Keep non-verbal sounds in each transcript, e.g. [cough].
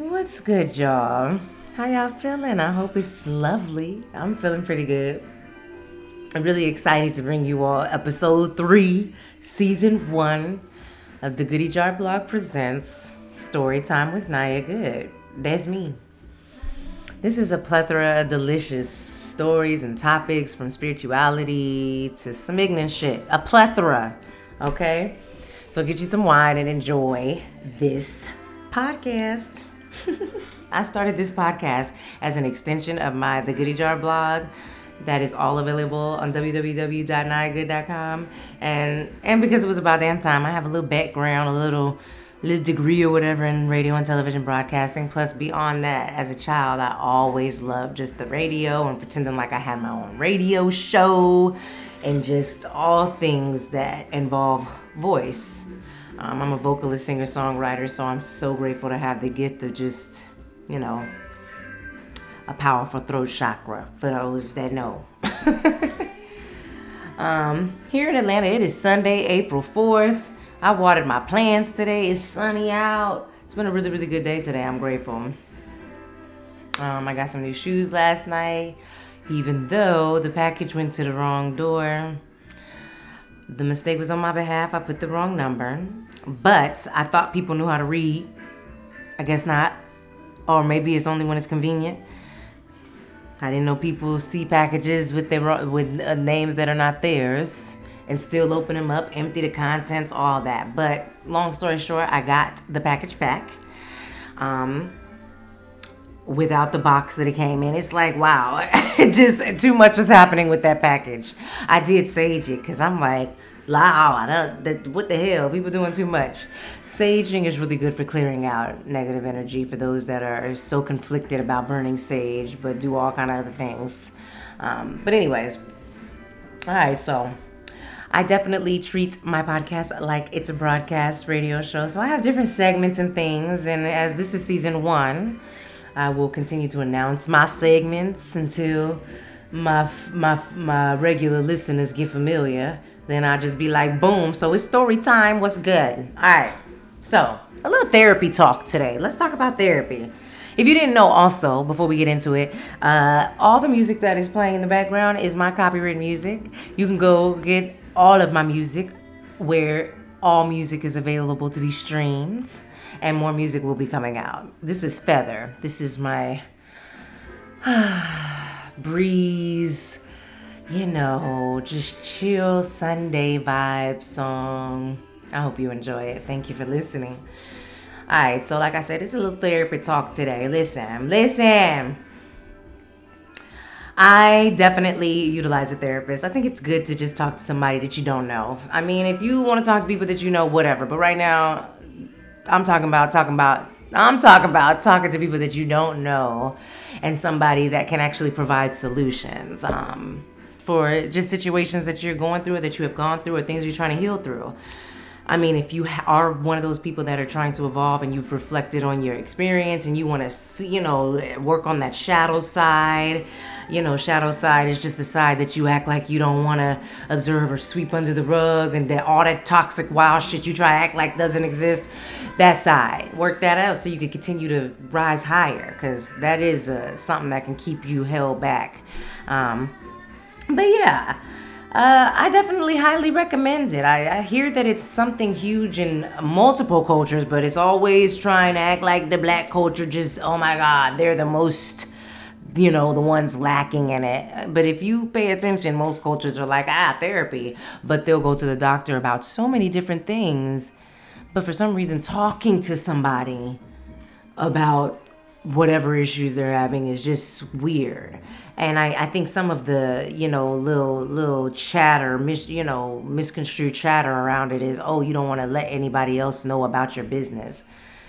What's good, y'all? How y'all feeling? I hope it's lovely. I'm feeling pretty good. I'm really excited to bring you all episode three, season one of the Goody Jar Blog presents Story Time with Nia Good. That's me. This is a plethora of delicious stories and topics from spirituality to some ignorant shit. A plethora, okay? So get you some wine and enjoy this podcast. [laughs] I started this podcast as an extension of my The Goody Jar blog that is all available on www.niagood.com and and because it was about damn time I have a little background a little little degree or whatever in radio and television broadcasting. Plus beyond that as a child I always loved just the radio and pretending like I had my own radio show and just all things that involve voice um, I'm a vocalist singer songwriter so I'm so grateful to have the gift of just you know a powerful throat chakra for those that know. [laughs] um, here in Atlanta, it is Sunday, April 4th. I watered my plants today. It's sunny out. It's been a really, really good day today. I'm grateful. Um, I got some new shoes last night, even though the package went to the wrong door. The mistake was on my behalf. I put the wrong number, but I thought people knew how to read. I guess not. Or maybe it's only when it's convenient. I didn't know people see packages with their with uh, names that are not theirs and still open them up, empty the contents, all that. But long story short, I got the package back. Um, without the box that it came in. It's like, wow, [laughs] just too much was happening with that package. I did sage it because I'm like, I that, what the hell? People doing too much. Saging is really good for clearing out negative energy for those that are so conflicted about burning sage, but do all kind of other things. Um, but anyways, all right, so I definitely treat my podcast like it's a broadcast radio show. So I have different segments and things, and as this is season one, I will continue to announce my segments until my my my regular listeners get familiar. Then I'll just be like, boom. So it's story time. What's good? All right. So, a little therapy talk today. Let's talk about therapy. If you didn't know, also, before we get into it, uh, all the music that is playing in the background is my copyright music. You can go get all of my music where all music is available to be streamed, and more music will be coming out. This is Feather. This is my [sighs] breeze, you know, just chill Sunday vibe song. I hope you enjoy it. Thank you for listening. All right, so like I said, it's a little therapy talk today. Listen, listen. I definitely utilize a therapist. I think it's good to just talk to somebody that you don't know. I mean, if you want to talk to people that you know, whatever. But right now, I'm talking about talking about I'm talking about talking to people that you don't know and somebody that can actually provide solutions um, for just situations that you're going through or that you have gone through or things you're trying to heal through. I mean, if you are one of those people that are trying to evolve and you've reflected on your experience and you want to see, you know, work on that shadow side, you know, shadow side is just the side that you act like you don't want to observe or sweep under the rug and that all that toxic wild shit you try to act like doesn't exist. That side, work that out so you can continue to rise higher because that is uh, something that can keep you held back. Um, [laughs] but yeah. Uh, I definitely highly recommend it. I, I, hear that it's something huge in multiple cultures, but it's always trying to act like the black culture just, oh my God, they're the most, you know, the ones lacking in it. But if you pay attention, most cultures are like, ah, therapy. But they'll go to the doctor about so many different things. But for some reason, talking to somebody about whatever issues they're having is just weird. And I, I think some of the you know little little chatter mis, you know misconstrued chatter around it is oh you don't want to let anybody else know about your business.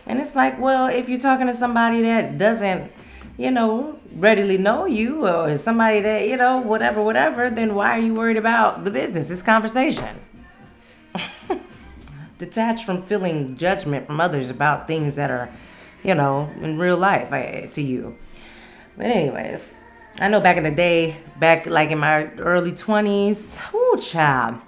And it's like well if you're talking to somebody that doesn't you know readily know you or somebody that you know whatever whatever then why are you worried about the business? It's conversation. [laughs] Detached from feeling judgment from others about things that are you know in real life I, to you but anyways I know back in the day, back like in my early 20s, whoo, child.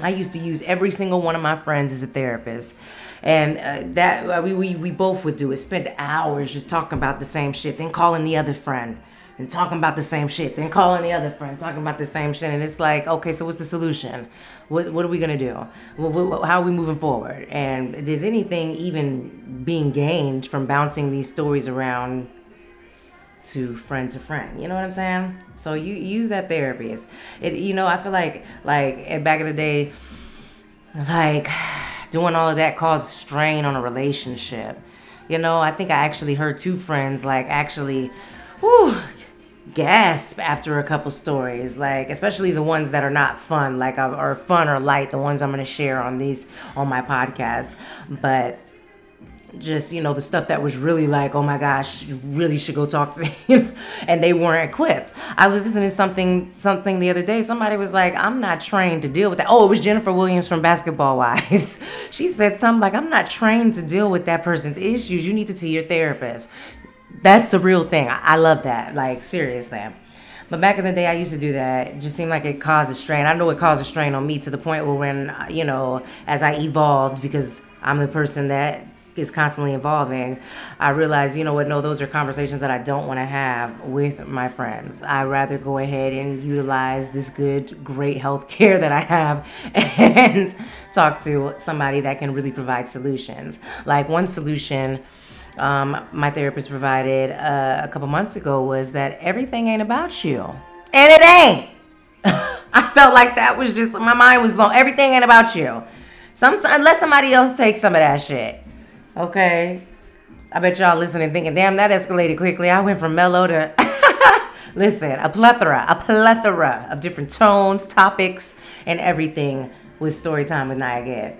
I used to use every single one of my friends as a therapist. And uh, that uh, we, we, we both would do it. Spend hours just talking about the same shit, then calling the other friend and talking about the same shit, then calling the other friend, talking about the same shit. And it's like, okay, so what's the solution? What, what are we gonna do? What, what, how are we moving forward? And is anything even being gained from bouncing these stories around to friend to friend. You know what I'm saying? So you use that therapy. It's, it you know I feel like like eh, back in the day, like doing all of that caused strain on a relationship. You know I think I actually heard two friends like actually, whew, gasp after a couple stories like especially the ones that are not fun like uh, or fun or light the ones i'm going to share on these on my podcast. But just you know the stuff that was really like oh my gosh you really should go talk to [laughs] him and they weren't equipped. I was listening to something something the other day. Somebody was like i'm not trained to deal with that. Oh it was jennifer williams from basketball wives. [laughs] She said something like i'm not trained to deal with that person's issues. You need to see your therapist that's a real thing i, I love that like seriously but back in the day, I used to do that. It just seemed like it caused a strain. I know it caused a strain on me to the point where when, you know, as I evolved, because I'm the person that is constantly evolving, I realized, you know what, no, those are conversations that I don't want to have with my friends. I rather go ahead and utilize this good, great health care that I have [laughs] and talk to somebody that can really provide solutions. Like one solution um, my therapist provided uh, a couple months ago was that everything ain't about you. And it ain't. [laughs] I felt like that was just, my mind was blown. Everything ain't about you. Sometimes, let somebody else take some of that shit. Okay. I bet y'all listening thinking, damn, that escalated quickly. I went from mellow to [laughs] listen, a plethora, a plethora of different tones, topics, and everything with story time with Nia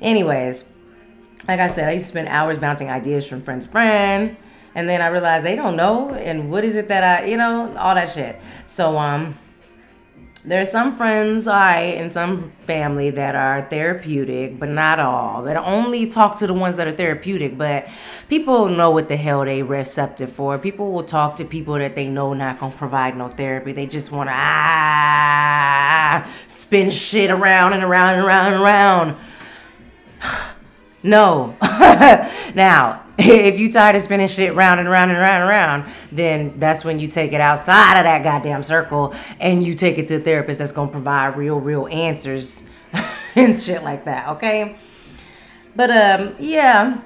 Anyways, like I said, I used to spend hours bouncing ideas from friend to friend. And then I realized they don't know and what is it that I you know, all that shit. So um there's some friends, I and some family that are therapeutic, but not all. That only talk to the ones that are therapeutic, but people know what the hell they receptive for. People will talk to people that they know not gonna provide no therapy. They just wanna ah spin shit around and around and around and around. [sighs] no. [laughs] now, if you tired of spinning shit round and round and round and round, then that's when you take it outside of that goddamn circle and you take it to a therapist that's gonna provide real, real answers [laughs] and shit like that, okay? But um, yeah.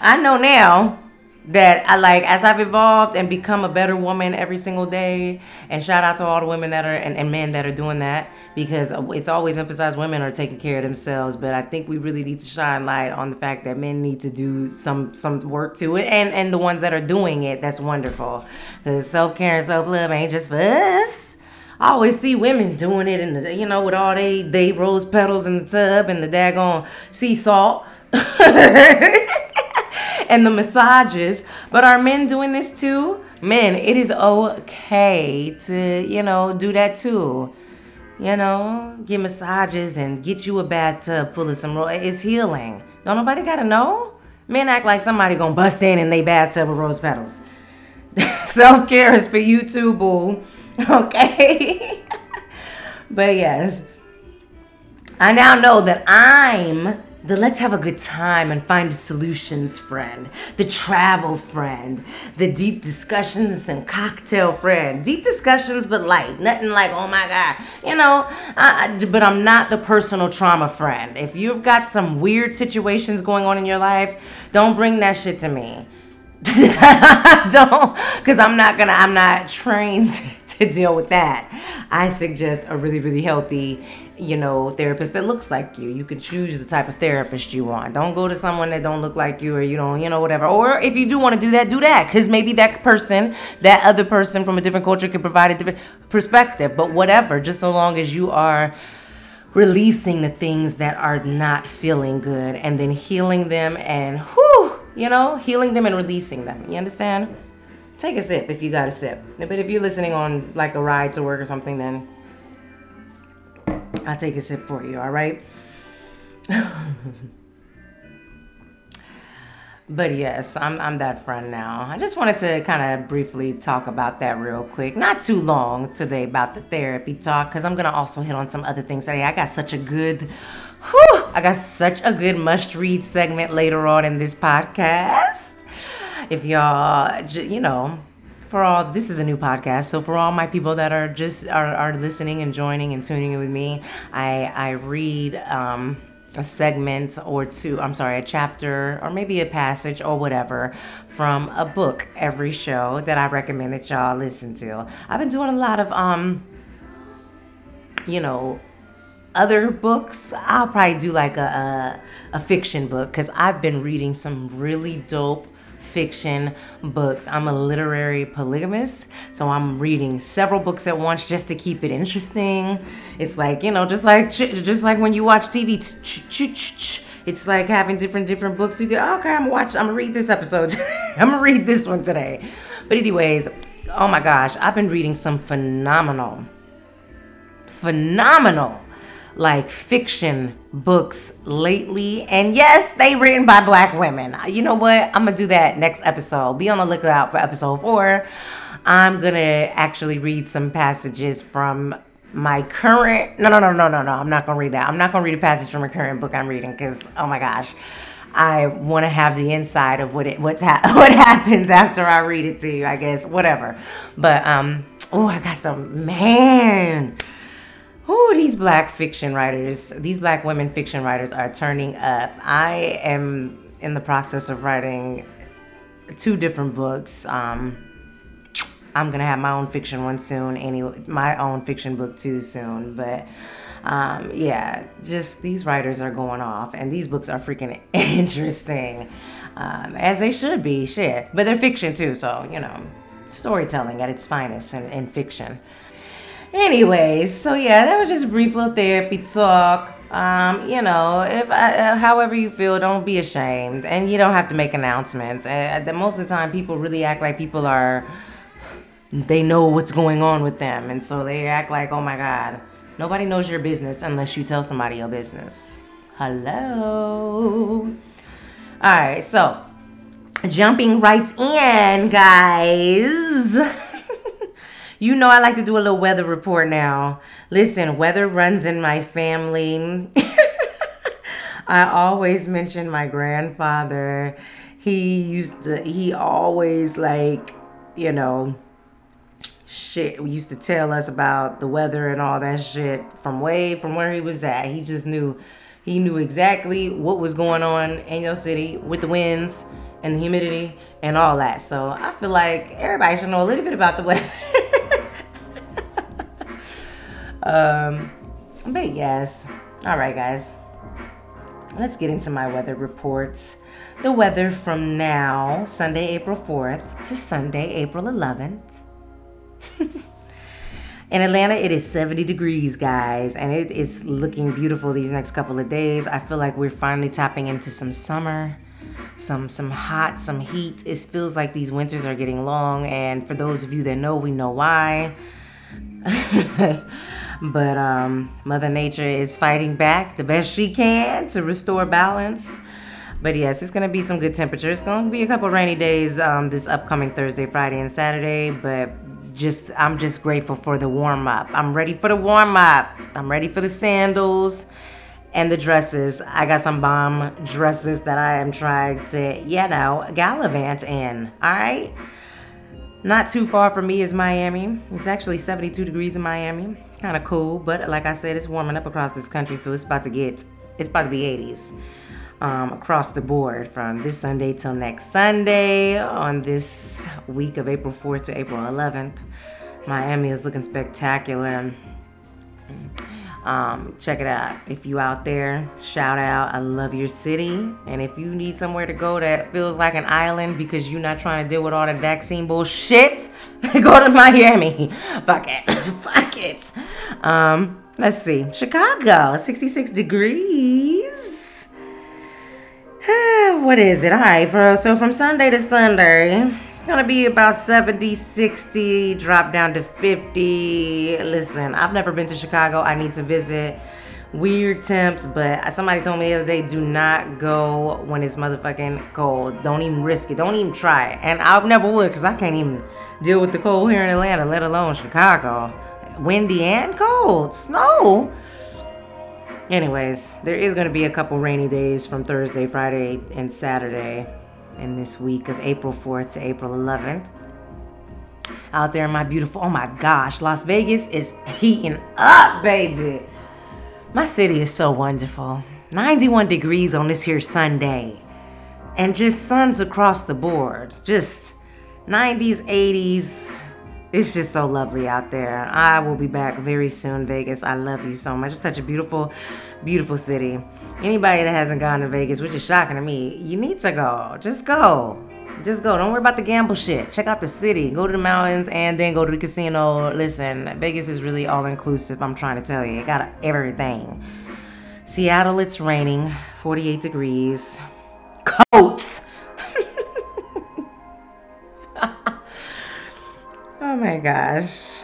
I know now that I like as I've evolved and become a better woman every single day. And shout out to all the women that are and, and men that are doing that because it's always emphasized women are taking care of themselves. But I think we really need to shine light on the fact that men need to do some some work to it, and and the ones that are doing it, that's wonderful. Because self care and self love ain't just for us. I always see women doing it in the you know with all they they rose petals in the tub and the daggone sea salt. [laughs] and the massages. But are men doing this too? Men, it is okay to, you know, do that too. You know, get massages and get you a bathtub full of some rose. It's healing. Don't nobody gotta know. Men act like somebody gonna bust in and they bathtub with rose petals. [laughs] Self care is for you too, boo. [laughs] Okay. [laughs] but yes, I now know that I'm the let's have a good time and find solutions friend, the travel friend, the deep discussions and cocktail friend. Deep discussions, but light. Nothing like, oh my God, you know, I, but I'm not the personal trauma friend. If you've got some weird situations going on in your life, don't bring that shit to me. [laughs] don't, because I'm not gonna, I'm not trained [laughs] to deal with that. I suggest a really, really healthy you know, therapist that looks like you. You can choose the type of therapist you want. Don't go to someone that don't look like you or you don't, you know, whatever. Or if you do want to do that, do that cuz maybe that person, that other person from a different culture can provide a different perspective. But whatever, just so long as you are releasing the things that are not feeling good and then healing them and whew, you know, healing them and releasing them. You understand? Take a sip if you got a sip. But if you're listening on like a ride to work or something, then I'll take a sip for you, all right? but yes, I'm I'm that friend now. I just wanted to kind of briefly talk about that real quick. Not too long today about the therapy talk, because I'm gonna also hit on some other things today. I got such a good, whew, I got such a good must read segment later on in this podcast. If y'all, you know, for all this is a new podcast, so for all my people that are just are, are listening and joining and tuning in with me, I I read. Um, a segment or two, I'm sorry, a chapter or maybe a passage or whatever from a book every show that I recommend that y'all listen to. I've been doing a lot of um you know, other books. I'll probably do like a a, a fiction book cuz I've been reading some really dope fiction books. I'm a literary polygamist, so I'm reading several books at once just to keep it interesting. It's like, you know, just like just like when you watch TV, it's like having different different books. You go, okay, I'm watch, I'm gonna read this episode. [laughs] I'm gonna read this one today. But anyways, oh my gosh, I've been reading some phenomenal, phenomenal like fiction books lately. And yes, they written by black women. You know what? I'm gonna do that next episode. Be on the lookout for episode four. I'm gonna actually read some passages from my current no no no no no no i'm not gonna read that i'm not gonna read a passage from a current book i'm reading because oh my gosh i want to have the inside of what it what's ha- [laughs] what happens after i read it to you i guess whatever but um oh i got some man Oh, these black fiction writers, these black women fiction writers are turning up. I am in the process of writing two different books. Um, I'm gonna have my own fiction one soon. Anyway, my own fiction book too soon. But um, yeah, just these writers are going off, and these books are freaking [laughs] interesting, um, as they should be. Shit, but they're fiction too, so you know, storytelling at its finest in, in fiction. Anyways, so yeah, that was just brief little therapy talk. Um, you know, if I, uh, however you feel, don't be ashamed, and you don't have to make announcements. Uh, the, most of the time, people really act like people are, they know what's going on with them, and so they act like, oh my god, nobody knows your business unless you tell somebody your business. Hello. All right, so jumping right in, guys. [laughs] You know, I like to do a little weather report now. Listen, weather runs in my family. [laughs] I always mention my grandfather. He used to, he always like, you know, shit used to tell us about the weather and all that shit from way from where he was at. He just knew he knew exactly what was going on in your city with the winds and the humidity and all that. So I feel like everybody should know a little bit about the weather. [laughs] Um, but yes. All right, guys. Let's get into my weather reports. The weather from now, Sunday, April 4th, to Sunday, April 11th. [laughs] In Atlanta, it is 70 degrees, guys, and it is looking beautiful these next couple of days. I feel like we're finally tapping into some summer, some some hot, some heat. It feels like these winters are getting long, and for those of you that know, we know why. [laughs] But um, Mother Nature is fighting back the best she can to restore balance. But yes, it's gonna be some good temperatures. It's gonna be a couple rainy days um, this upcoming Thursday, Friday, and Saturday. But just I'm just grateful for the warm up. I'm ready for the warm up. I'm ready for the sandals and the dresses. I got some bomb dresses that I am trying to, you know, gallivant in. All right. Not too far from me is Miami. It's actually 72 degrees in Miami kind of cool. But like I said, it's warming up across this country, so it's about to get it's about to be 80s um, across the board from this Sunday till next Sunday on this week of April 4th to April 11th. Miami is looking spectacular. Um, check it out. If you out there, shout out. I love your city. And if you need somewhere to go that feels like an island because you're not trying to deal with all the vaccine bullshit, [laughs] go to Miami. [laughs] Fuck it. [laughs] Fuck it. Um, let's see. Chicago, 66 degrees. [sighs] what is it? All right. For, so from Sunday to Sunday, gonna be about 70 60 drop down to 50 listen i've never been to chicago i need to visit weird temps, but somebody told me the other day, do not go when it's motherfucking cold. Don't even risk it. Don't even try it. And I've never would because I can't even deal with the cold here in Atlanta, let alone Chicago. Windy and cold. Snow. Anyways, there is going to be a couple rainy days from Thursday, Friday, and Saturday in this week of April 4th to April 11th. Out there in my beautiful, oh my gosh, Las Vegas is heating up, baby. My city is so wonderful. 91 degrees on this here Sunday. And just suns across the board. Just 90s, 80s. It's just so lovely out there. I will be back very soon, Vegas. I love you so much. It's such a beautiful, beautiful city. Anybody that hasn't gone to Vegas, which is shocking to me, you need to go. Just go. Just go. Don't worry about the gamble shit. Check out the city. Go to the mountains and then go to the casino. Listen, Vegas is really all inclusive. I'm trying to tell you. It got everything. Seattle, it's raining, 48 degrees. Coats. [laughs] oh my gosh.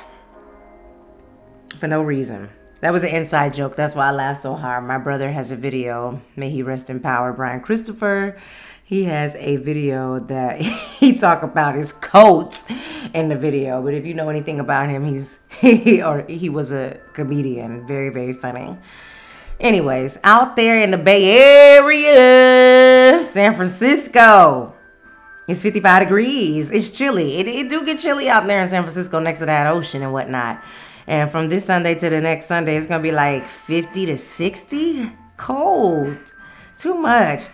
For no reason. That was an inside joke. That's why I laughed so hard. My brother has a video. May he rest in power. Brian Christopher he has a video that [laughs] he talk about his coats in the video. But if you know anything about him, he's [laughs] he or he was a comedian, very very funny. Anyways, out there in the Bay Area, San Francisco, it's 55 degrees. It's chilly. It, it do get chilly out there in San Francisco next to that ocean and whatnot. And from this Sunday to the next Sunday, it's gonna be like 50 to 60. Cold. Too much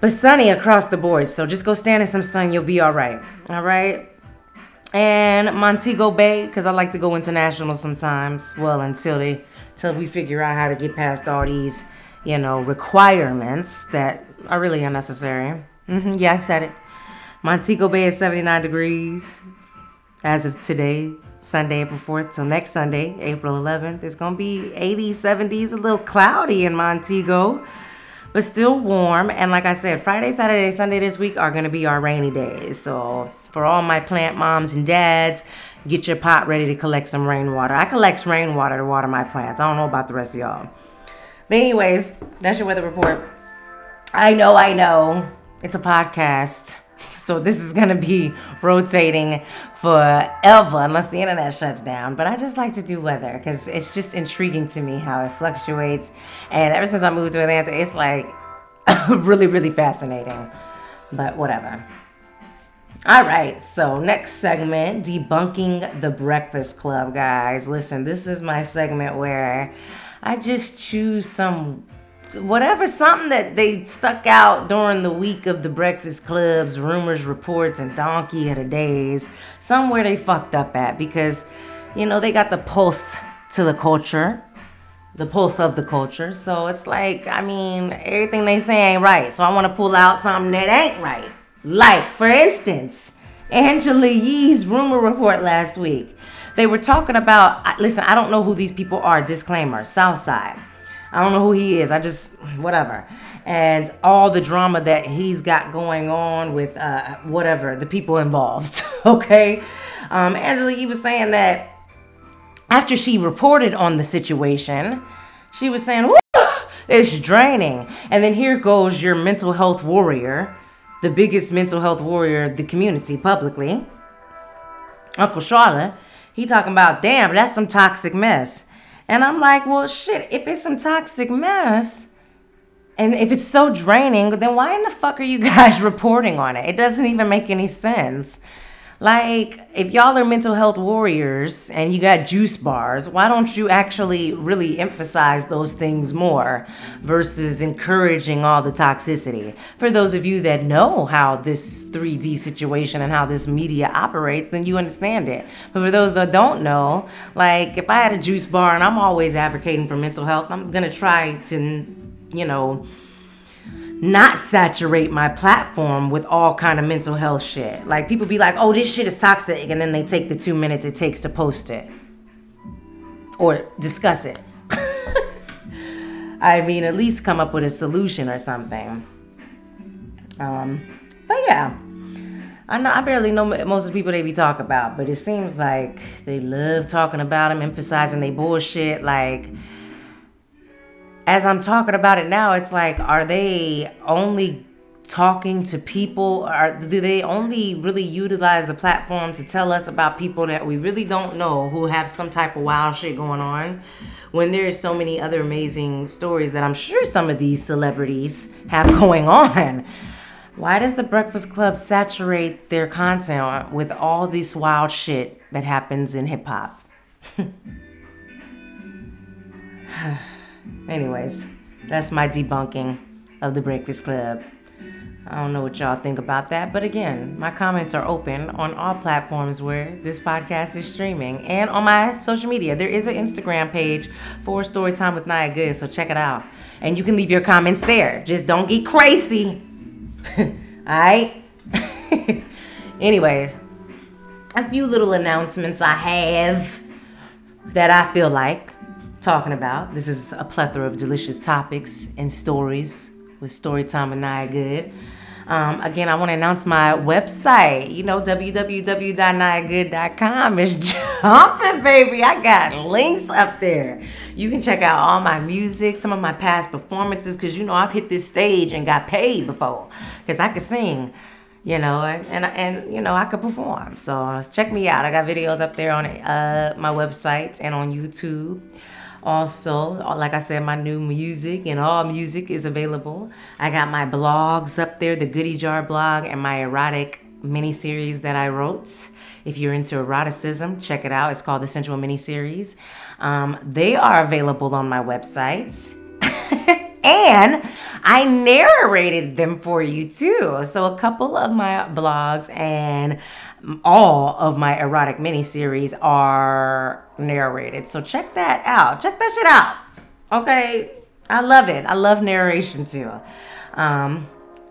but sunny across the board. So just go stand in some sun, you'll be all right. All right. And Montego Bay, because I like to go international sometimes. Well, until they, until we figure out how to get past all these, you know, requirements that are really unnecessary. Mm-hmm, yeah, I said it. Montego Bay is 79 degrees as of today, Sunday, April 4th, till next Sunday, April 11th. It's gonna be 80s, 70s, a little cloudy in Montego but still warm. And like I said, Friday, Saturday, Sunday this week are gonna be our rainy days. So for all my plant moms and dads, get your pot ready to collect some rainwater. I collect rainwater to water my plants. I don't know about the rest of y'all. But anyways, that's your weather report. I know, I know. It's a podcast. So this is gonna be rotating forever unless the internet shuts down. But I just like to do weather because it's just intriguing to me how it fluctuates. And ever since I moved to Atlanta, it's like [laughs] really, really fascinating. But whatever. All right, so next segment debunking the Breakfast Club, guys. Listen, this is my segment where I just choose some whatever something that they stuck out during the week of the breakfast clubs rumors reports and donkey of the days somewhere they fucked up at because you know they got the pulse to the culture the pulse of the culture. So it's like i mean everything they say ain't right. So i want to pull out something that ain't right. Like for instance angela yee's rumor report last week. They were talking about listen i don't know who these people are disclaimer southside I don't know who he is. I just whatever. And all the drama that he's got going on with uh, whatever the people involved. [laughs] okay, um, Angela Yee was saying that after she reported on the situation, she was saying, "It's draining." And then here goes your mental health warrior, the biggest mental health warrior the community publicly, Uncle Charlotte. He talking about, "Damn, that's some toxic mess." And I'm like, well, shit, if it's some toxic mess, and if it's so draining, then why in the fuck are you [laughs] guys reporting on it? It doesn't even make any sense. Like, if y'all are mental health warriors and you got juice bars, why don't you actually really emphasize those things more versus encouraging all the toxicity? For those of you that know how this 3D situation and how this media operates, then you understand it. But for those that don't know, like, if I had a juice bar and I'm always advocating for mental health, I'm gonna try to, you know, not saturate my platform with all kind of mental health shit. Like people be like, "Oh, this shit is toxic," and then they take the 2 minutes it takes to post it or discuss it. [laughs] I mean, at least come up with a solution or something. Um, but yeah. I know I barely know most of the people they be talking about, but it seems like they love talking about them, emphasizing they bullshit like as I'm talking about it now, it's like, are they only talking to people? Or do they only really utilize the platform to tell us about people that we really don't know who have some type of wild shit going on? When there's so many other amazing stories that I'm sure some of these celebrities have [laughs] going on. Why does the breakfast club saturate their content with all this wild shit that happens in hip hop [sighs] [sighs] [sighs] anyways that's my debunking of the breakfast club I don't know what y'all think about that, but again, my comments are open on all platforms where this podcast is streaming and on my social media. There is an Instagram page for Storytime with Nia Good, so check it out. And you can leave your comments there. Just don't get crazy. [laughs] Alright? [laughs] Anyways, a few little announcements I have that I feel like talking about. This is a plethora of delicious topics and stories with Storytime and Nia Good. Um, again, I want to announce my website. You know, www.niagood.com is [laughs] jumping, baby. I got links up there. You can check out all my music, some of my past performances, because you know I've hit this stage and got paid before, because I could sing you know, and and you know I could perform. So check me out. I got videos up there on uh, my website and on YouTube. Also, like I said, my new music and all music is available. I got my blogs up there, the Goody Jar blog and my erotic mini series that I wrote. If you're into eroticism, check it out. It's called the Sensual Mini Series. Um, they are available on my website. [laughs] and I narrated them for you too. So a couple of my blogs and all of my erotic mini series are narrated. So check that out. Check that shit out. Okay. I love it. I love narration too. Um,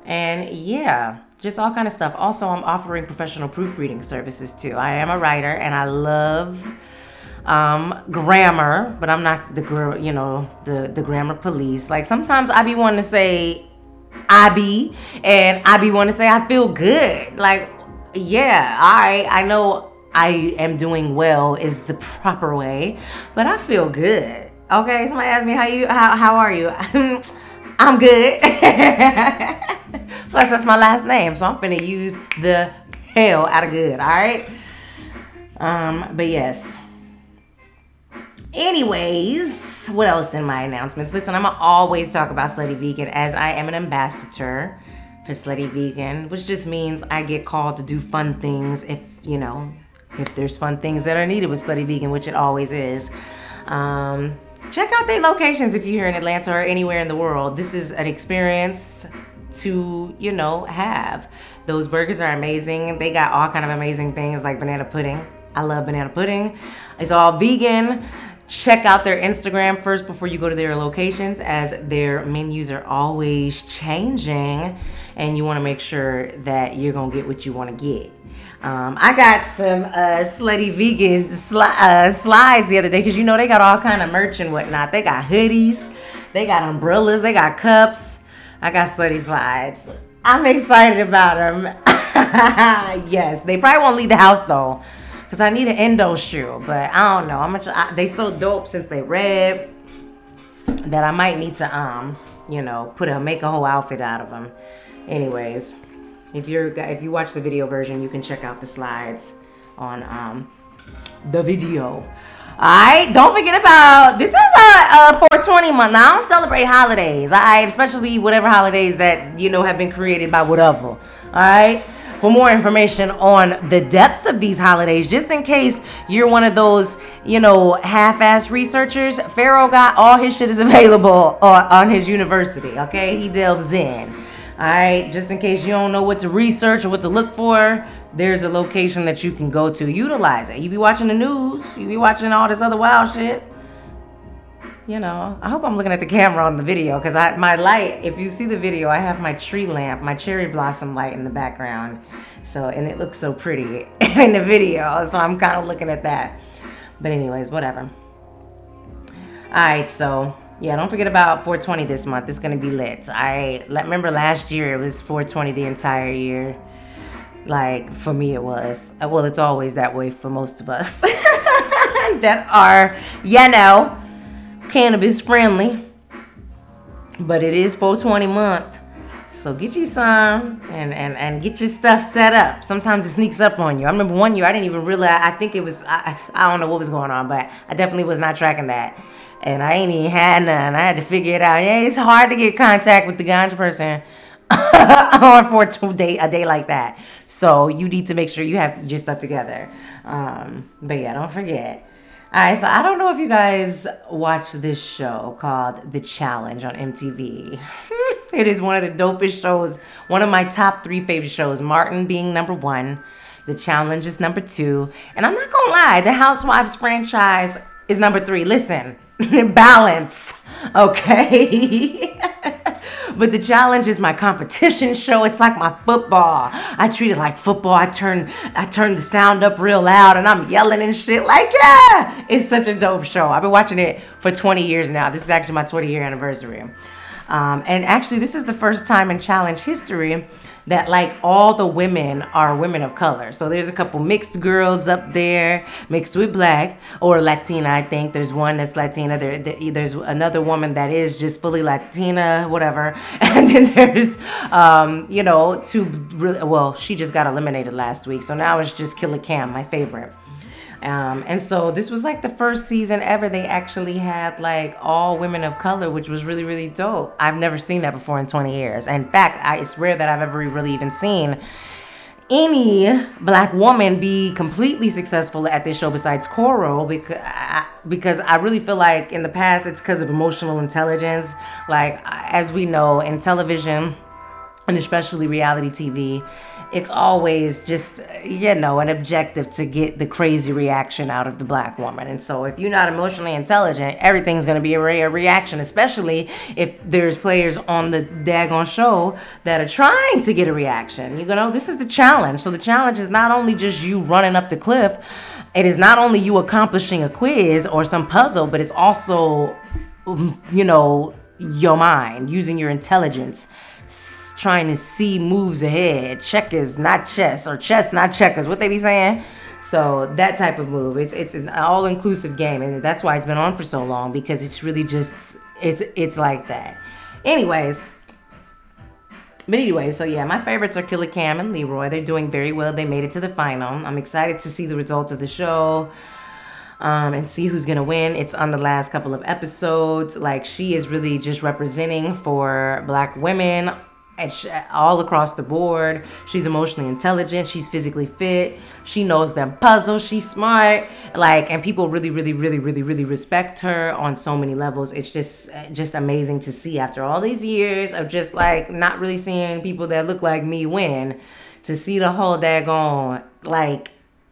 and yeah, just all kind of stuff. Also, I'm offering professional proofreading services too. I am a writer and I love um, grammar, but I'm not the you know the the grammar police. Like sometimes I be wanting to say I be and I be wanting to say I feel good. Like yeah, I I know I am doing well is the proper way, but I feel good. Okay, somebody asked me how you how how are you? [laughs] I'm good. [laughs] Plus that's my last name, so I'm gonna use the hell out of good. All right. Um, but yes. Anyways, what else in my announcements? Listen, I'm gonna always talk about Slutty Vegan as I am an ambassador Slutty Vegan, which just means I get called to do fun things if, you know, if there's fun things that are needed with Slutty Vegan, which it always is. Um, check out their locations if you're here in Atlanta or anywhere in the world. This is an experience to, you know, have. Those burgers are amazing. They got all kind of amazing things like banana pudding. I love banana pudding. It's all vegan check out their Instagram first before you go to their locations, as their menus are always changing, and you want to make sure that you're gonna get what you want to get. Um, I got some uh, slutty vegan sli- uh, slides the other day because you know they got all kind of merch and whatnot. They got hoodies, they got umbrellas, they got cups. I got slutty slides. I'm excited about them. [laughs] yes, they probably won't leave the house though because I need an endo shoe, but I don't know. I'm much I, they so dope since they red that I might need to um you know put a make a whole outfit out of them. Anyways, if you're if you watch the video version, you can check out the slides on um the video. Alright, don't forget about this is a, a 420 month. Now I don't celebrate holidays, alright, especially whatever holidays that you know have been created by whatever. Alright. For more information on the depths of these holidays, just in case you're one of those, you know, half-ass researchers, Pharaoh got all his shit is [laughs] available on his university. Okay, he delves in. All right, just in case you don't know what to research or what to look for, there's a location that you can go to. Utilize it. You be watching the news, you be watching all this other wild shit you know, I hope I'm looking at the camera on the video because I my light. If you see the video, I have my tree lamp, my cherry blossom light in the background. So and it looks so pretty [laughs] in the video. So I'm kind of looking at that. But anyways, whatever. All right, so yeah, don't forget about 420 this month. It's gonna be lit. I remember last year it was 420 the entire year. Like for me, it was. Uh, well, it's always that way for most of us [laughs] that are, you know cannabis friendly. But it is 420 month. So get you some and, and, and get your stuff set up. Sometimes it sneaks up on you. I remember one year I didn't even realize, I think it was, I, I don't know what was going on, but I definitely was not tracking that. And I ain't even had none. I had to figure it out. Yeah, it's hard to get contact with the ganja person [laughs] on for a day, a day like that. So you need to make sure you have your stuff together. Um, but yeah, don't forget. All right, so I don't know if you guys watch this show called The Challenge on MTV. [laughs] it is one of the dopest shows, one of my top three favorite shows. Martin being number one, The Challenge is number two, and I'm not gonna lie, the Housewives franchise is number three. Listen, [laughs] balance, okay? [laughs] but the challenge is my competition show. It's like my football. I treat it like football. I turn I turn the sound up real loud and I'm yelling and shit like yeah. It's such a dope show. I've been watching it for 20 years now. This is actually my 20 year anniversary. Um, and actually, this is the first time in challenge history that like all the women are women of color. So there's a couple mixed girls up there, mixed with black or Latina. I think there's one that's Latina. There, there's another woman that is just fully Latina, whatever. [laughs] And then there's, um, you know, two. Well, she just got eliminated last week, so now it's just Killer Cam, my favorite. Um, and so this was like the first season ever they actually had like all women of color, which was really, really dope. I've never seen that before in 20 years. In fact, I, it's rare that I've ever really even seen any black woman be completely successful at this show besides Coral because I, because I really feel like in the past it's because of emotional intelligence. Like as we know in television and especially reality TV, it's always just you know an objective to get the crazy reaction out of the black woman. And so if you're not emotionally intelligent everything's going to be a, re- a reaction especially if there's players on the daggone show that are trying to get a reaction. You know this is the challenge. So the challenge is not only just you running up the cliff it is not only you accomplishing a quiz or some puzzle but it's also you know your mind using your intelligence trying to see moves ahead. Checkers, not chess, or chess, not checkers. What they be saying? So that type of move, it's it's an all inclusive game, and that's why it's been on for so long because it's really just it's it's like that. Anyways. But anyway, so yeah, my favorites are Killer Cam and Leroy. They're doing very well. They made it to the final. I'm excited to see the results of the show um, and see who's gonna win. It's on the last couple of episodes. Like she is really just representing for black women all across the board. She's emotionally intelligent. She's physically fit. She knows them puzzles. She's smart. Like, and people really, really, really, really, really respect her on so many levels. It's just, just amazing to see after all these years of just like not really seeing people that look like me win, to see the whole daggone like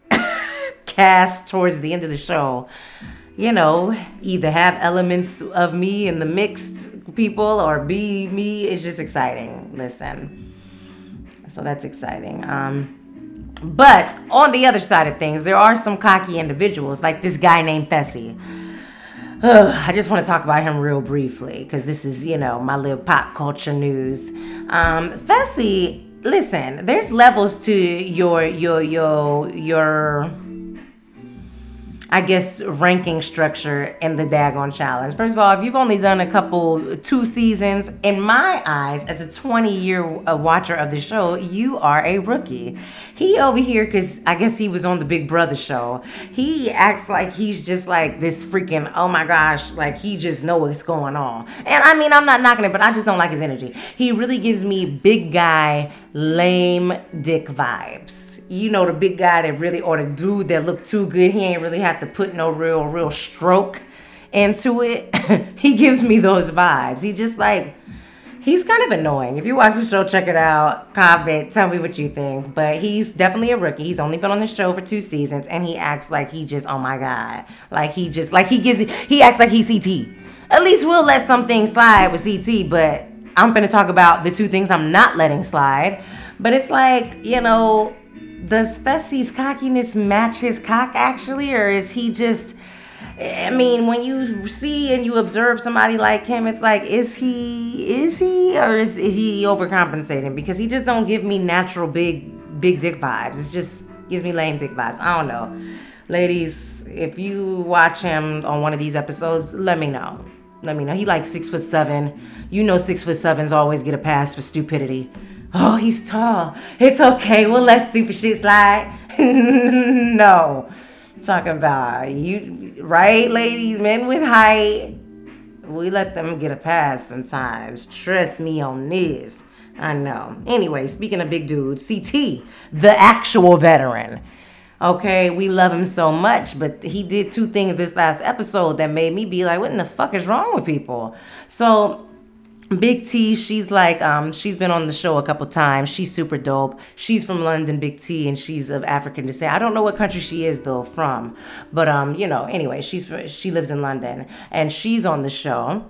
[laughs] cast towards the end of the show you know, either have elements of me in the mixed people or be me. It's just exciting. Listen. So that's exciting. Um, but on the other side of things, there are some cocky individuals, like this guy named Fessy. I just want to talk about him real briefly because this is, you know, my little pop culture news. Um, Fessy, listen, there's levels to your your your your I guess, ranking structure in the Dagon Challenge. First of all, if you've only done a couple, two seasons, in my eyes, as a 20 year uh, watcher of the show, you are a rookie. He over here, because I guess he was on the Big Brother show, he acts like he's just like this freaking, oh my gosh, like he just know what's going on. And I mean, I'm not knocking it, but I just don't like his energy. He really gives me big guy, lame dick vibes you know, the big guy that really, or the dude that looked too good, he ain't really have to put no real, real stroke into it. [laughs] he gives me those vibes. He just like, he's kind of annoying. If you watch the show, check it out. Comment, tell me what you think. But he's definitely a rookie. He's only been on the show for two seasons, and he acts like he just, oh my god, like he just, like he gives, he acts like he's CT. At least we'll let some things slide with CT, but I'm gonna talk about the two things I'm not letting slide. But it's like, you know, does Fessy's cockiness match his cock actually, or is he just? I mean, when you see and you observe somebody like him, it's like, is he, is he, or is, is he overcompensating? Because he just don't give me natural big, big dick vibes. It just gives me lame dick vibes. I don't know, ladies. If you watch him on one of these episodes, let me know. Let me know. He like six foot seven. You know, six foot sevens always get a pass for stupidity. Oh, he's tall. It's okay. We'll let stupid shit slide. [laughs] no. talking about you, right, ladies? Men with height. We let them get a pass sometimes. Trust me on this. I know. Anyway, speaking of big dudes, CT, the actual veteran. Okay, we love him so much, but he did two things this last episode that made me be like, what in the fuck is wrong with people? So Big T, she's like, um, she's been on the show a couple times. She's super dope. She's from London, Big T, and she's of African descent. I don't know what country she is though from, but um, you know, anyway, she's she lives in London, and she's on the show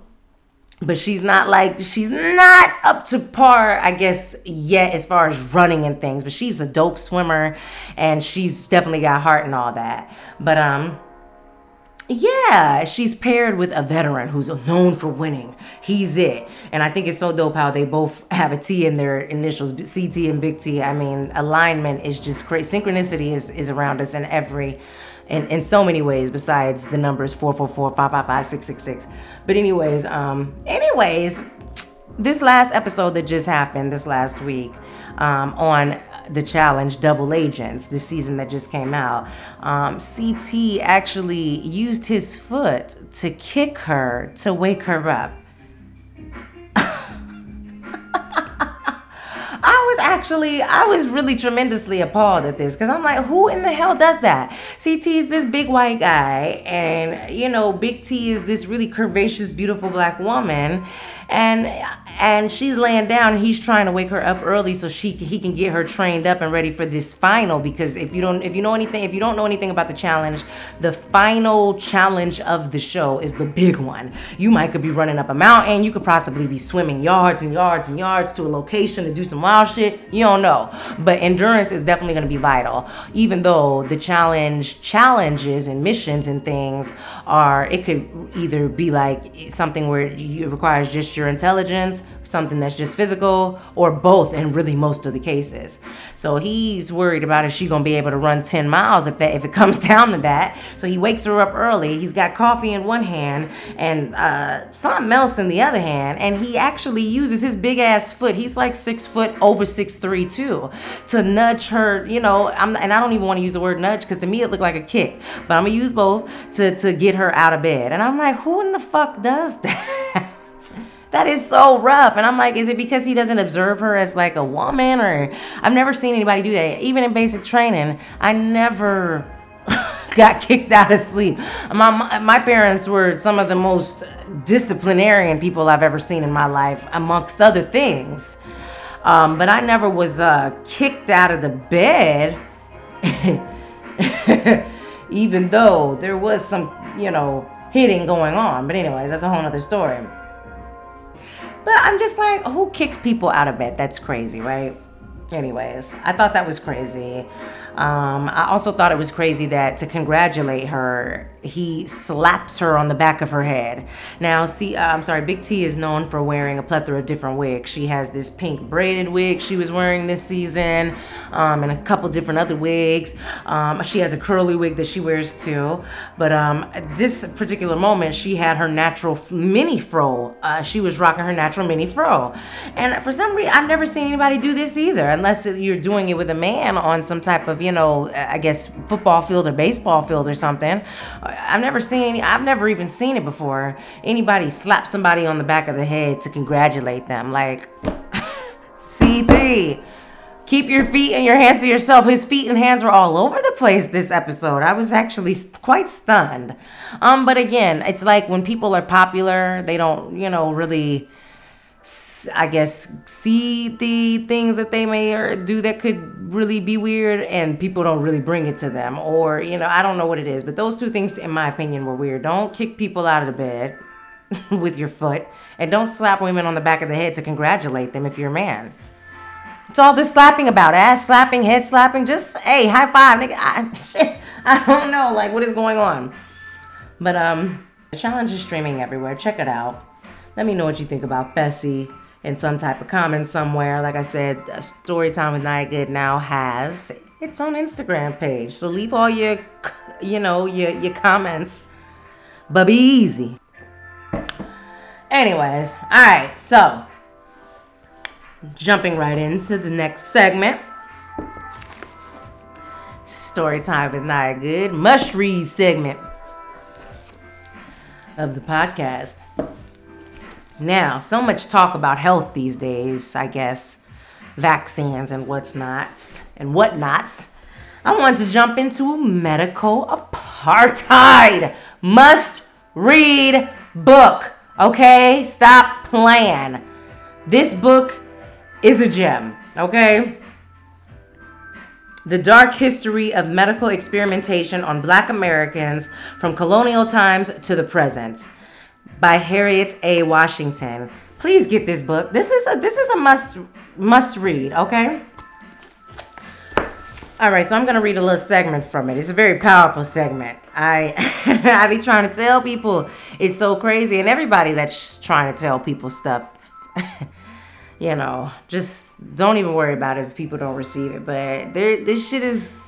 but she's not like she's not up to par i guess yet as far as running and things but she's a dope swimmer and she's definitely got heart and all that but um yeah, she's paired with a veteran who's known for winning. He's it. And I think it's so dope how they both have a T in their initials, CT and Big T. I mean, alignment is just crazy. Synchronicity is, is around us in every in, in so many ways besides the numbers 444 555 666 but anyways um anyways this last episode that just happened this last week um, on the challenge double agents the season that just came out um, ct actually used his foot to kick her to wake her up [laughs] I was actually, I was really tremendously appalled at this because I'm like, who in the hell does that? CT is this big white guy, and you know, Big T is this really curvaceous, beautiful black woman, and and she's laying down and he's trying to wake her up early so she he can get her trained up and ready for this final. Because if you don't if you know anything if you don't know anything about the challenge the final challenge of the show is the big one. You might could be running up a mountain. You could possibly be swimming yards and yards and yards to a location to do some wild shit. You don't know. But endurance is definitely going to be vital. Even though the challenge challenges and missions and things are it could either be like something where it requires just your intelligence something that's just physical, or both in really most of the cases. So he's worried about if she's gonna be able to run 10 miles if that if it [laughs] comes down to that. So he wakes her up early. He's got coffee in one hand and uh, something else in the other hand, and he actually uses his big ass foot. He's like six foot over six three too, to nudge her. You know, I'm, and I don't even want to use the word nudge because to me it looked like a kick, but I'm gonna use both to to get her out of bed. And I'm like, who in the fuck does [laughs] that? That is so rough. And I'm like, is it because he doesn't observe her as like a woman? Or I've never seen anybody do that. Even in basic training, I never [laughs] got kicked out of sleep. My, my parents were some of the most disciplinarian people I've ever seen in my life, amongst other things. Um, but I never was uh, kicked out of the bed, [laughs] even though there was some, you know, hitting going on. But anyway, that's a whole other story. But I'm just like, who kicks people out of bed? That's crazy, right? Anyways, I thought that was crazy. Um, I also thought it was crazy that to congratulate her, he slaps her on the back of her head. Now, see, uh, I'm sorry, Big T is known for wearing a plethora of different wigs. She has this pink braided wig she was wearing this season, um, and a couple different other wigs. Um, she has a curly wig that she wears too. But um, this particular moment, she had her natural mini fro. Uh, she was rocking her natural mini fro. And for some reason, I've never seen anybody do this either, unless you're doing it with a man on some type of you know, I guess football field or baseball field or something. I've never seen, I've never even seen it before. Anybody slap somebody on the back of the head to congratulate them. Like, [laughs] CT. Keep your feet and your hands to yourself. His feet and hands were all over the place this episode. I was actually quite stunned. Um, but again, it's like when people are popular, they don't, you know, really I guess, see the things that they may do that could really be weird, and people don't really bring it to them. Or, you know, I don't know what it is, but those two things, in my opinion, were weird. Don't kick people out of the bed [laughs] with your foot, and don't slap women on the back of the head to congratulate them if you're a man. It's all this slapping about ass slapping, head slapping. Just hey, high five, nigga. I, shit, [laughs] I don't know, like what is going on. But um, the challenge is streaming everywhere. Check it out. Let me know what you think about Fessy in some type of comment somewhere. Like I said, Storytime with Good now has its own Instagram page. So leave all your, you know, your, your comments. But be easy. Anyways, all right, so jumping right into the next segment. Story time with Nia Good, must read segment of the podcast. Now, so much talk about health these days, I guess, vaccines and what's nots and whatnots. I want to jump into a medical apartheid. Must read book. Okay? Stop playing. This book is a gem. Okay? The Dark History of Medical Experimentation on Black Americans from Colonial Times to the Present by Harriet A. Washington. Please get this book. This is a this is a must must read, okay? All right, so I'm gonna read a little segment from it. It's a very powerful segment. I [laughs] I be trying to tell people it's so crazy, and everybody that's trying to tell people stuff, [laughs] you know, just don't even worry about it if people don't receive it. But there, this shit is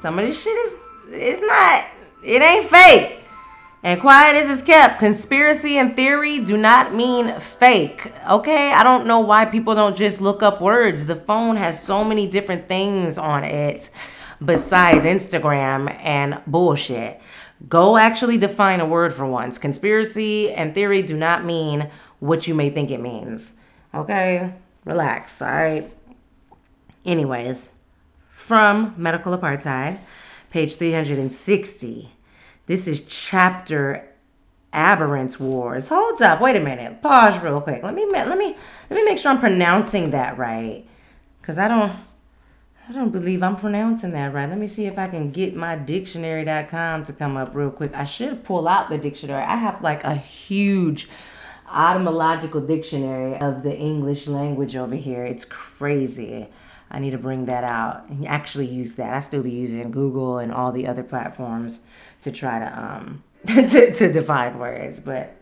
some of this shit is it's not it ain't fake. And quiet as it's kept, conspiracy and theory do not mean fake. Okay? I don't know why people don't just look up words. The phone has so many different things on it besides Instagram and bullshit. Go actually define a word for once. Conspiracy and theory do not mean what you may think it means. Okay? Relax, all right? Anyways, from Medical Apartheid, page 360. This is chapter aberrant wars. Hold up, wait a minute. Pause real quick. Let me let me let me make sure I'm pronouncing that right. Cause I don't I don't believe I'm pronouncing that right. Let me see if I can get my dictionary.com to come up real quick. I should pull out the dictionary. I have like a huge etymological dictionary of the English language over here. It's crazy. I need to bring that out and actually use that. I still be using Google and all the other platforms to try to um [laughs] to, to define words, but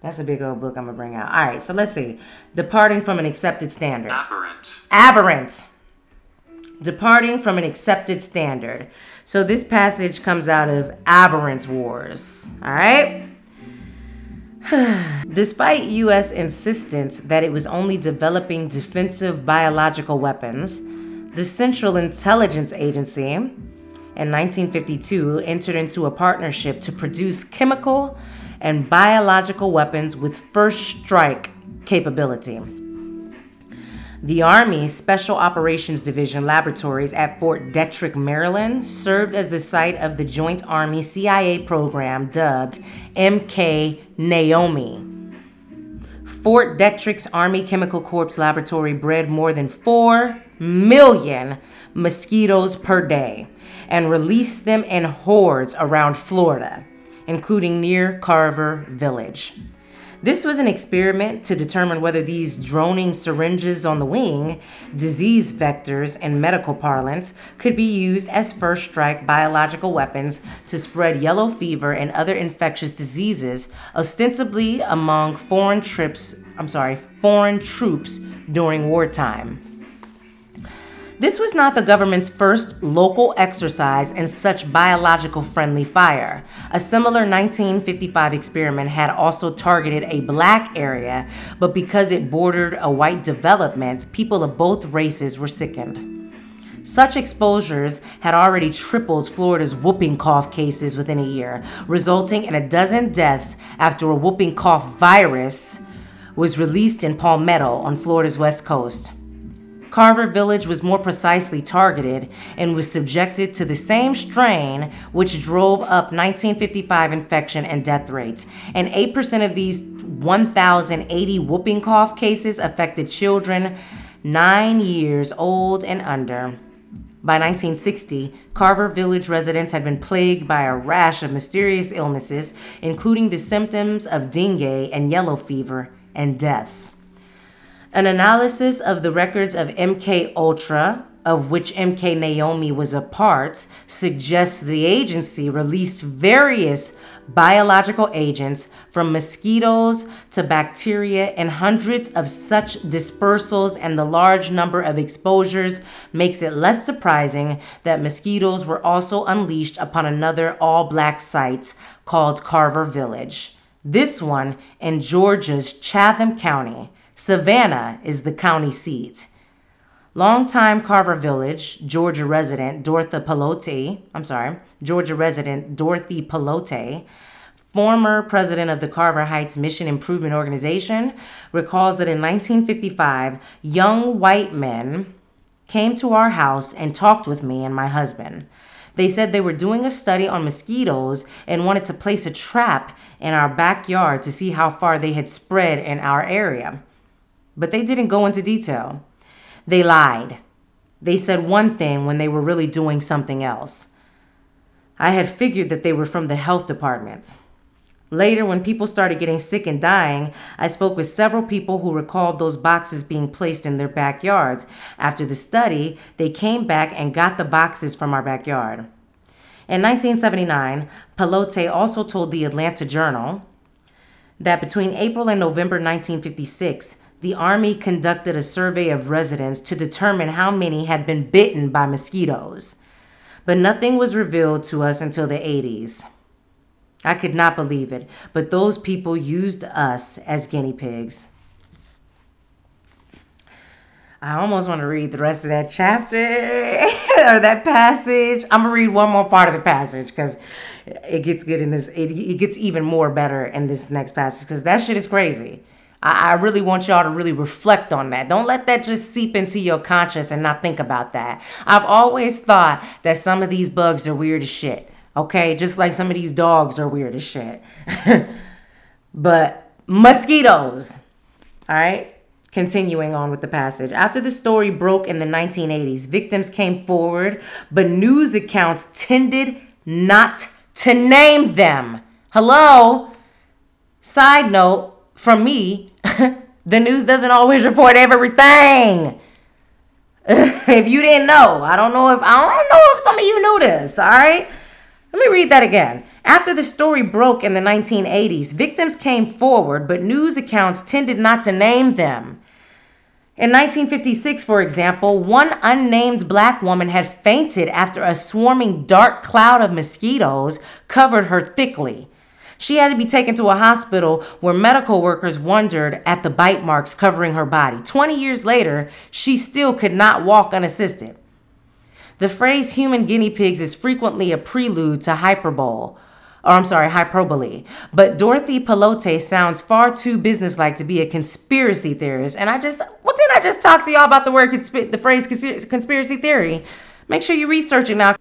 that's a big old book I'm gonna bring out. All right, so let's see. Departing from an accepted standard. Aberrant. Aberrant. Departing from an accepted standard. So this passage comes out of Aberrant Wars. All right. [sighs] Despite U.S. insistence that it was only developing defensive biological weapons, the Central Intelligence Agency in 1952 entered into a partnership to produce chemical and biological weapons with first strike capability. The Army Special Operations Division laboratories at Fort Detrick, Maryland, served as the site of the Joint Army CIA program dubbed MK Naomi. Fort Detrick's Army Chemical Corps laboratory bred more than 4 million mosquitoes per day and released them in hordes around Florida, including near Carver Village. This was an experiment to determine whether these droning syringes on the wing, disease vectors in medical parlance, could be used as first strike biological weapons to spread yellow fever and other infectious diseases, ostensibly among foreign trips, I'm sorry, foreign troops during wartime. This was not the government's first local exercise in such biological friendly fire. A similar 1955 experiment had also targeted a black area, but because it bordered a white development, people of both races were sickened. Such exposures had already tripled Florida's whooping cough cases within a year, resulting in a dozen deaths after a whooping cough virus was released in Palmetto on Florida's west coast. Carver Village was more precisely targeted and was subjected to the same strain which drove up 1955 infection and death rates. And 8% of these 1,080 whooping cough cases affected children nine years old and under. By 1960, Carver Village residents had been plagued by a rash of mysterious illnesses, including the symptoms of dengue and yellow fever and deaths. An analysis of the records of MK Ultra, of which MK Naomi was a part, suggests the agency released various biological agents from mosquitoes to bacteria and hundreds of such dispersals and the large number of exposures makes it less surprising that mosquitoes were also unleashed upon another all black site called Carver Village. This one in Georgia's Chatham County. Savannah is the county seat. Longtime Carver Village, Georgia resident Dorothy Pelote, I'm sorry, Georgia resident Dorothy Pelote, former president of the Carver Heights Mission Improvement Organization, recalls that in 1955, young white men came to our house and talked with me and my husband. They said they were doing a study on mosquitoes and wanted to place a trap in our backyard to see how far they had spread in our area. But they didn't go into detail. They lied. They said one thing when they were really doing something else. I had figured that they were from the health department. Later, when people started getting sick and dying, I spoke with several people who recalled those boxes being placed in their backyards. After the study, they came back and got the boxes from our backyard. In 1979, Pelote also told the Atlanta Journal that between April and November 1956, the Army conducted a survey of residents to determine how many had been bitten by mosquitoes. But nothing was revealed to us until the 80s. I could not believe it, but those people used us as guinea pigs. I almost want to read the rest of that chapter [laughs] or that passage. I'm gonna read one more part of the passage because it gets good in this. It, it gets even more better in this next passage because that shit is crazy. I, I really want y'all to really reflect on that. Don't let that just seep into your conscience and not think about that. I've always thought that some of these bugs are weird as shit. Okay, just like some of these dogs are weird as shit. [laughs] but mosquitoes. All right, continuing on with the passage. After the story broke in the 1980s, victims came forward, but news accounts tended not to name them. Hello? Side note from me, [laughs] the news doesn't always report everything. [laughs] if you didn't know, I don't know if I don't know if some of you knew this, all right? Let me read that again. After the story broke in the 1980s, victims came forward, but news accounts tended not to name them. In 1956, for example, one unnamed black woman had fainted after a swarming dark cloud of mosquitoes covered her thickly. She had to be taken to a hospital where medical workers wondered at the bite marks covering her body. 20 years later, she still could not walk unassisted. The phrase human guinea pigs is frequently a prelude to hyperbole, or I'm sorry, hyperbole. But Dorothy Pelote sounds far too businesslike to be a conspiracy theorist. And I just, well, didn't I just talk to y'all about the word, the phrase conspiracy theory? Make sure you research it now.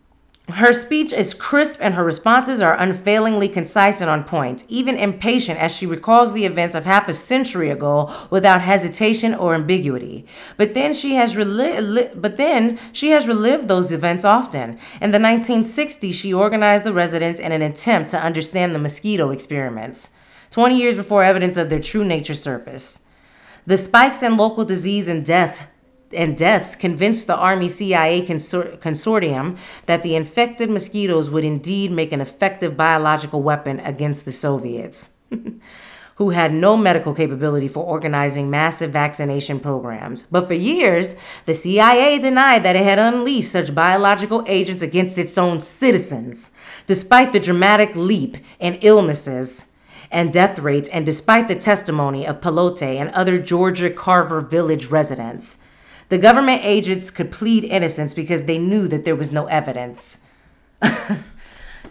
Her speech is crisp and her responses are unfailingly concise and on point, even impatient as she recalls the events of half a century ago without hesitation or ambiguity. But then she has reli- but then she has relived those events often. In the 1960s, she organized the residents in an attempt to understand the mosquito experiments, 20 years before evidence of their true nature surfaced. The spikes in local disease and death and deaths convinced the Army CIA consor- consortium that the infected mosquitoes would indeed make an effective biological weapon against the Soviets, [laughs] who had no medical capability for organizing massive vaccination programs. But for years, the CIA denied that it had unleashed such biological agents against its own citizens, despite the dramatic leap in illnesses and death rates, and despite the testimony of Pelote and other Georgia Carver Village residents. The government agents could plead innocence because they knew that there was no evidence. [laughs] you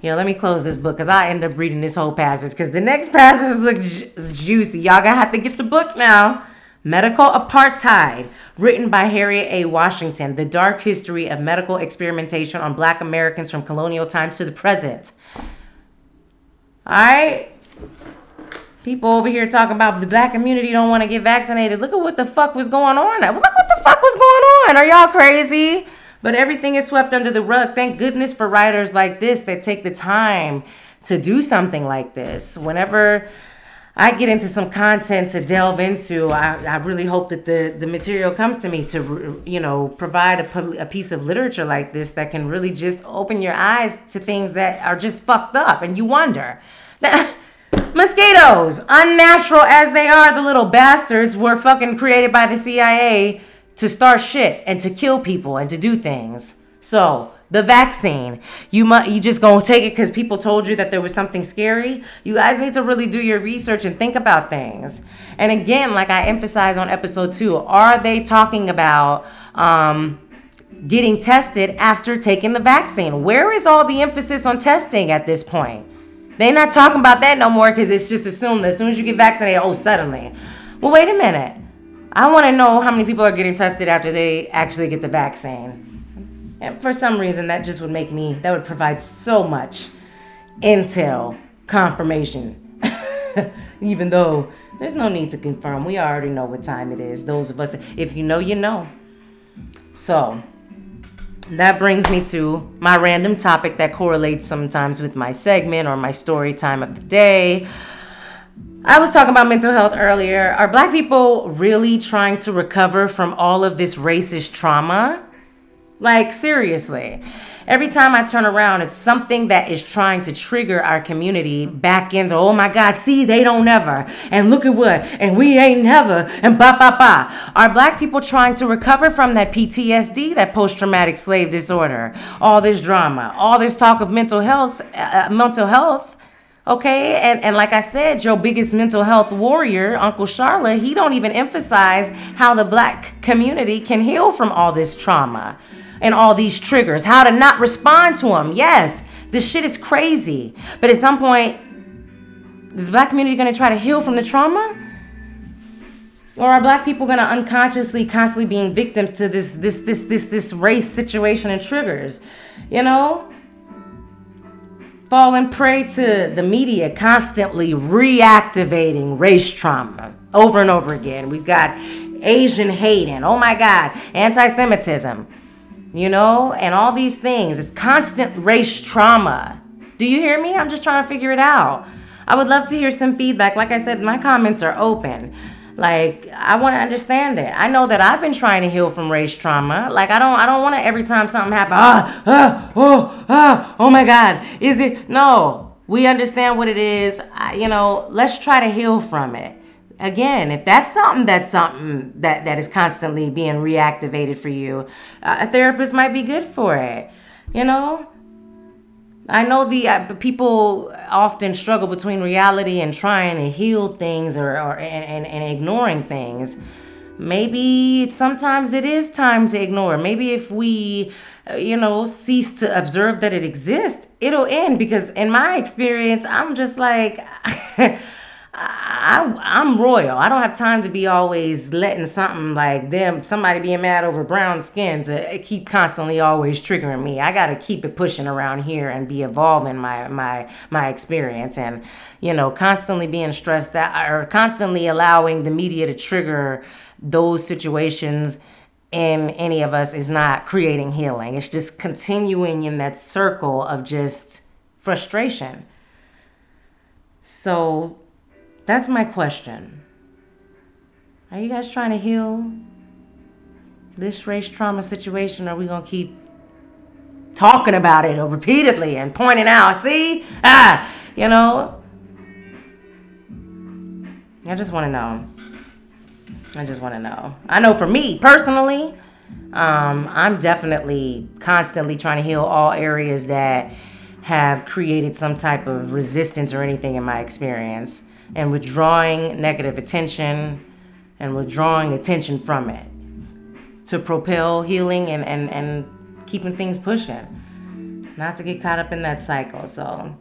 know, let me close this book because I end up reading this whole passage because the next passage looks ju- juicy. Y'all gonna have to get the book now. Medical Apartheid, written by Harriet A. Washington, The Dark History of Medical Experimentation on Black Americans from Colonial Times to the Present. All right. People over here talking about the black community don't want to get vaccinated. Look at what the fuck was going on. Look what the fuck was going on. Are y'all crazy? But everything is swept under the rug. Thank goodness for writers like this that take the time to do something like this. Whenever I get into some content to delve into, I, I really hope that the, the material comes to me to, you know, provide a, a piece of literature like this that can really just open your eyes to things that are just fucked up and you wonder. [laughs] Mosquitoes, unnatural as they are, the little bastards were fucking created by the CIA to start shit and to kill people and to do things. So, the vaccine. You might you just gonna take it because people told you that there was something scary. You guys need to really do your research and think about things. And again, like I emphasized on episode two, are they talking about um, getting tested after taking the vaccine? Where is all the emphasis on testing at this point? They're not talking about that no more because it's just assumed that as soon as you get vaccinated, oh, suddenly. Well, wait a minute. I want to know how many people are getting tested after they actually get the vaccine. And for some reason, that just would make me, that would provide so much intel confirmation. [laughs] Even though there's no need to confirm. We already know what time it is. Those of us, if you know, you know. So, that brings me to my random topic that correlates sometimes with my segment or my story time of the day. I was talking about mental health earlier. Are black people really trying to recover from all of this racist trauma? Like, seriously. Every time I turn around, it's something that is trying to trigger our community back into, oh my God, see, they don't ever. And look at what, and we ain't never, and ba ba ba. Are black people trying to recover from that PTSD, that post traumatic slave disorder? All this drama, all this talk of mental health, uh, uh mental health. Okay, and, and like I said, your biggest mental health warrior, Uncle Charlotte, he don't even emphasize how the black community can heal from all this trauma and all these triggers, how to not respond to them. Yes, this shit is crazy. But at some point, is the black community gonna try to heal from the trauma? Or are black people gonna unconsciously constantly being victims to this this this this this race situation and triggers? You know? Falling prey to the media constantly reactivating race trauma over and over again. We've got Asian hating, oh my God, anti Semitism you know, and all these things. It's constant race trauma. Do you hear me? I'm just trying to figure it out. I would love to hear some feedback. Like I said, my comments are open. Like I want to understand it. I know that I've been trying to heal from race trauma. Like I don't I don't want to every time something happens, ah, ah, oh, ah, oh my god. Is it No. We understand what it is. I, you know, let's try to heal from it again if that's something that's something that that is constantly being reactivated for you uh, a therapist might be good for it you know? I know the uh, people often struggle between reality and trying to heal things or, or and, and, and ignoring things. Maybe sometimes it is time to ignore. Maybe if we uh, you know cease to observe that it exists it'll end because in my experience i'm just like [laughs] I, I'm royal. I don't have time to be always letting something like them, somebody being mad over brown skin uh, to keep constantly always triggering me. I got to keep it pushing around here and be evolving my my my experience and you know constantly being stressed out or constantly allowing the media to trigger those situations in any of us is not creating healing. It's just continuing in that circle of just frustration. So that's my question. Are you guys trying to heal this race trauma situation? Or are we going to keep talking about it repeatedly and pointing out, see? Ah, you know? I just want to know. I just want to know. I know for me personally, um, I'm definitely constantly trying to heal all areas that have created some type of resistance or anything in my experience and withdrawing negative attention and withdrawing attention from it to propel healing and, and, and keeping things pushing. Not to get caught up in that cycle. So,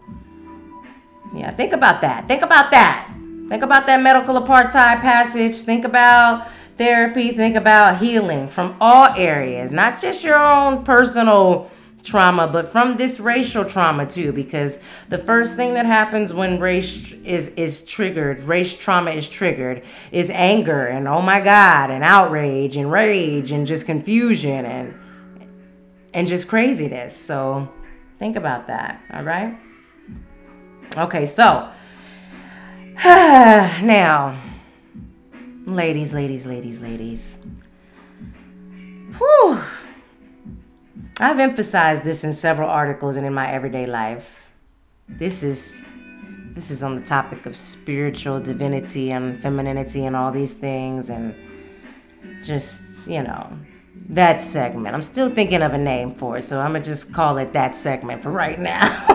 yeah, think about that. Think about that. Think about that medical apartheid passage. Think about therapy. Think about healing from all areas, not just your own personal trauma, but from this racial trauma too, because the first thing that happens when race is is triggered, race trauma is triggered, is anger and oh my god, and outrage and rage and just confusion and and just craziness. So think about that, all right? Okay, so [sighs] now, ladies, ladies, ladies, ladies. Whew I've emphasized this in several articles and in my everyday life. This is this is on the topic of spiritual divinity and femininity and all these things and just, you know, that segment. I'm still thinking of a name for it, so I'm gonna just call it that segment for right now.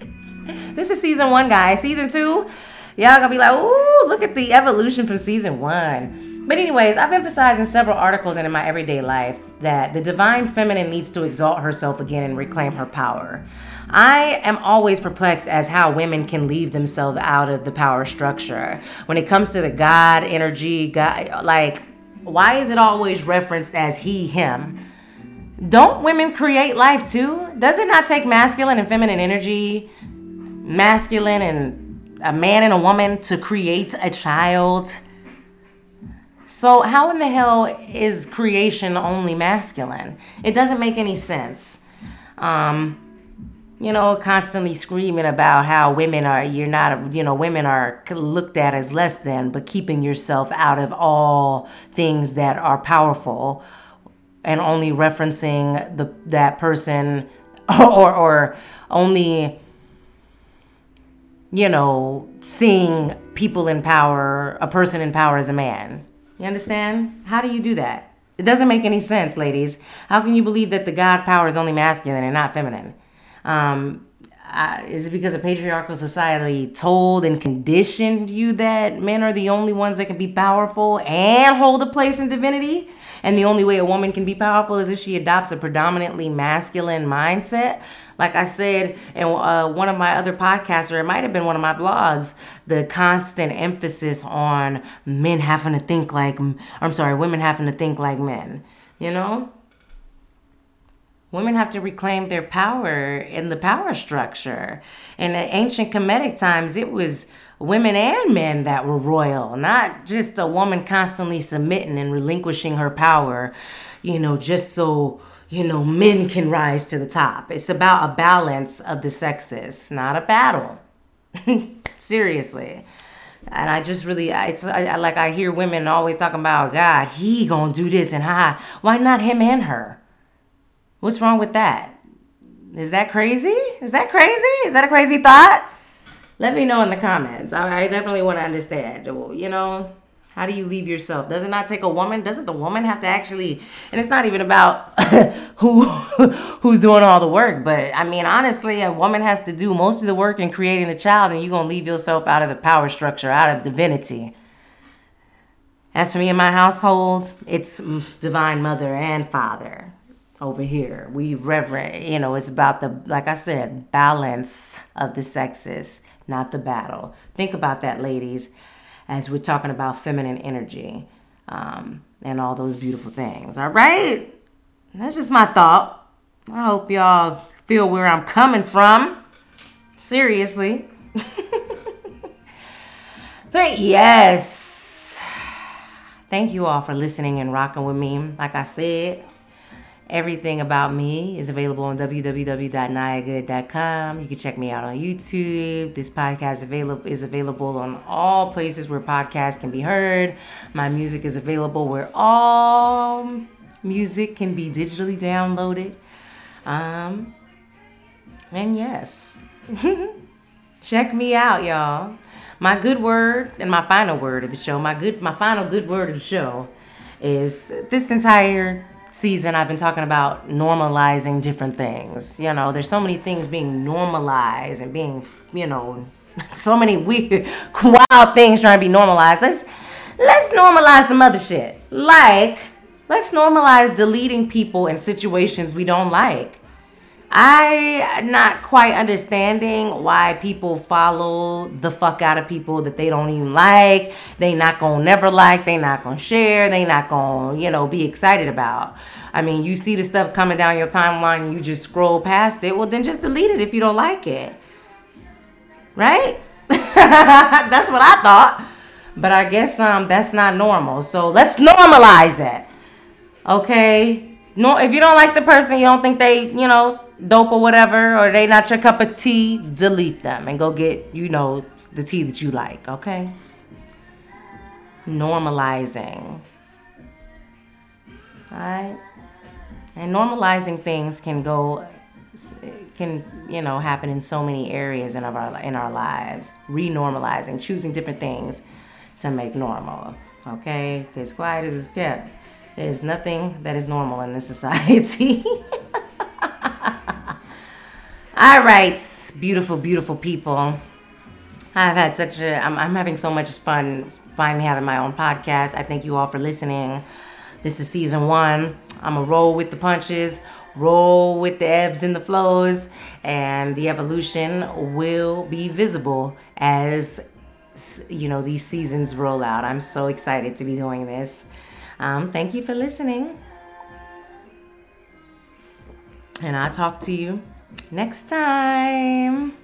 [laughs] this is season one, guys. Season two, y'all gonna be like, ooh, look at the evolution from season one. But, anyways, I've emphasized in several articles and in my everyday life that the divine feminine needs to exalt herself again and reclaim her power. I am always perplexed as how women can leave themselves out of the power structure. When it comes to the God energy, God, like, why is it always referenced as he, him? Don't women create life too? Does it not take masculine and feminine energy, masculine and a man and a woman to create a child? So, how in the hell is creation only masculine? It doesn't make any sense. Um, you know, constantly screaming about how women are, you're not, you know, women are looked at as less than, but keeping yourself out of all things that are powerful and only referencing the that person [laughs] or or only you know seeing people in power a person in power as a man you understand how do you do that it doesn't make any sense ladies how can you believe that the god power is only masculine and not feminine um, is it because a patriarchal society told and conditioned you that men are the only ones that can be powerful and hold a place in divinity? And the only way a woman can be powerful is if she adopts a predominantly masculine mindset. Like I said in uh, one of my other podcasts, or it might have been one of my blogs, the constant emphasis on men having to think like, I'm sorry, women having to think like men, you know? Women have to reclaim their power in the power structure. In the ancient Kemetic times, it was women and men that were royal, not just a woman constantly submitting and relinquishing her power, you know, just so, you know, men can rise to the top. It's about a balance of the sexes, not a battle. [laughs] Seriously. And I just really, it's I, like I hear women always talking about God. He gonna do this and. Why not him and her? What's wrong with that? Is that crazy? Is that crazy? Is that a crazy thought? Let me know in the comments. I definitely want to understand. You know, how do you leave yourself? Does it not take a woman? Doesn't the woman have to actually? And it's not even about [laughs] who who's doing all the work, but I mean, honestly, a woman has to do most of the work in creating the child, and you're gonna leave yourself out of the power structure, out of divinity. As for me and my household, it's mm, divine mother and father over here. We reverent, you know, it's about the, like I said, balance of the sexes, not the battle. Think about that, ladies, as we're talking about feminine energy um, and all those beautiful things. All right? That's just my thought. I hope y'all feel where I'm coming from. Seriously. [laughs] but yes, thank you all for listening and rocking with me. Like I said, Everything about me is available on www.niagood.com. You can check me out on YouTube. This podcast available is available on all places where podcasts can be heard. My music is available where all music can be digitally downloaded. Um, and yes, [laughs] check me out, y'all. My good word and my final word of the show, my good, my final good word of the show is this entire season I've been talking about normalizing different things. You know, there's so many things being normalized and being, you know, [laughs] so many weird, [laughs] wild things trying to be normalized. Let's let's normalize some other shit. Like, let's normalize deleting people in situations we don't like. I not quite understanding why people follow the fuck out of people that they don't even like. They not gonna never like. They not gonna share. They not gonna you know be excited about. I mean, you see the stuff coming down your timeline, and you just scroll past it. Well, then just delete it if you don't like it. Right? [laughs] that's what I thought. But I guess um that's not normal. So let's normalize it. Okay. No, if you don't like the person, you don't think they, you know, dope or whatever, or they not your cup of tea, delete them and go get, you know, the tea that you like, okay? Normalizing. Alright? And normalizing things can go can, you know, happen in so many areas in our in our lives. Renormalizing, choosing different things to make normal. Okay? Because quiet is kept. There's nothing that is normal in this [laughs] society. [laughs] All right, beautiful, beautiful people. I've had such a, I'm, I'm having so much fun finally having my own podcast. I thank you all for listening. This is season one. I'm a roll with the punches, roll with the ebbs and the flows, and the evolution will be visible as you know these seasons roll out. I'm so excited to be doing this. Um, thank you for listening, and I'll talk to you next time.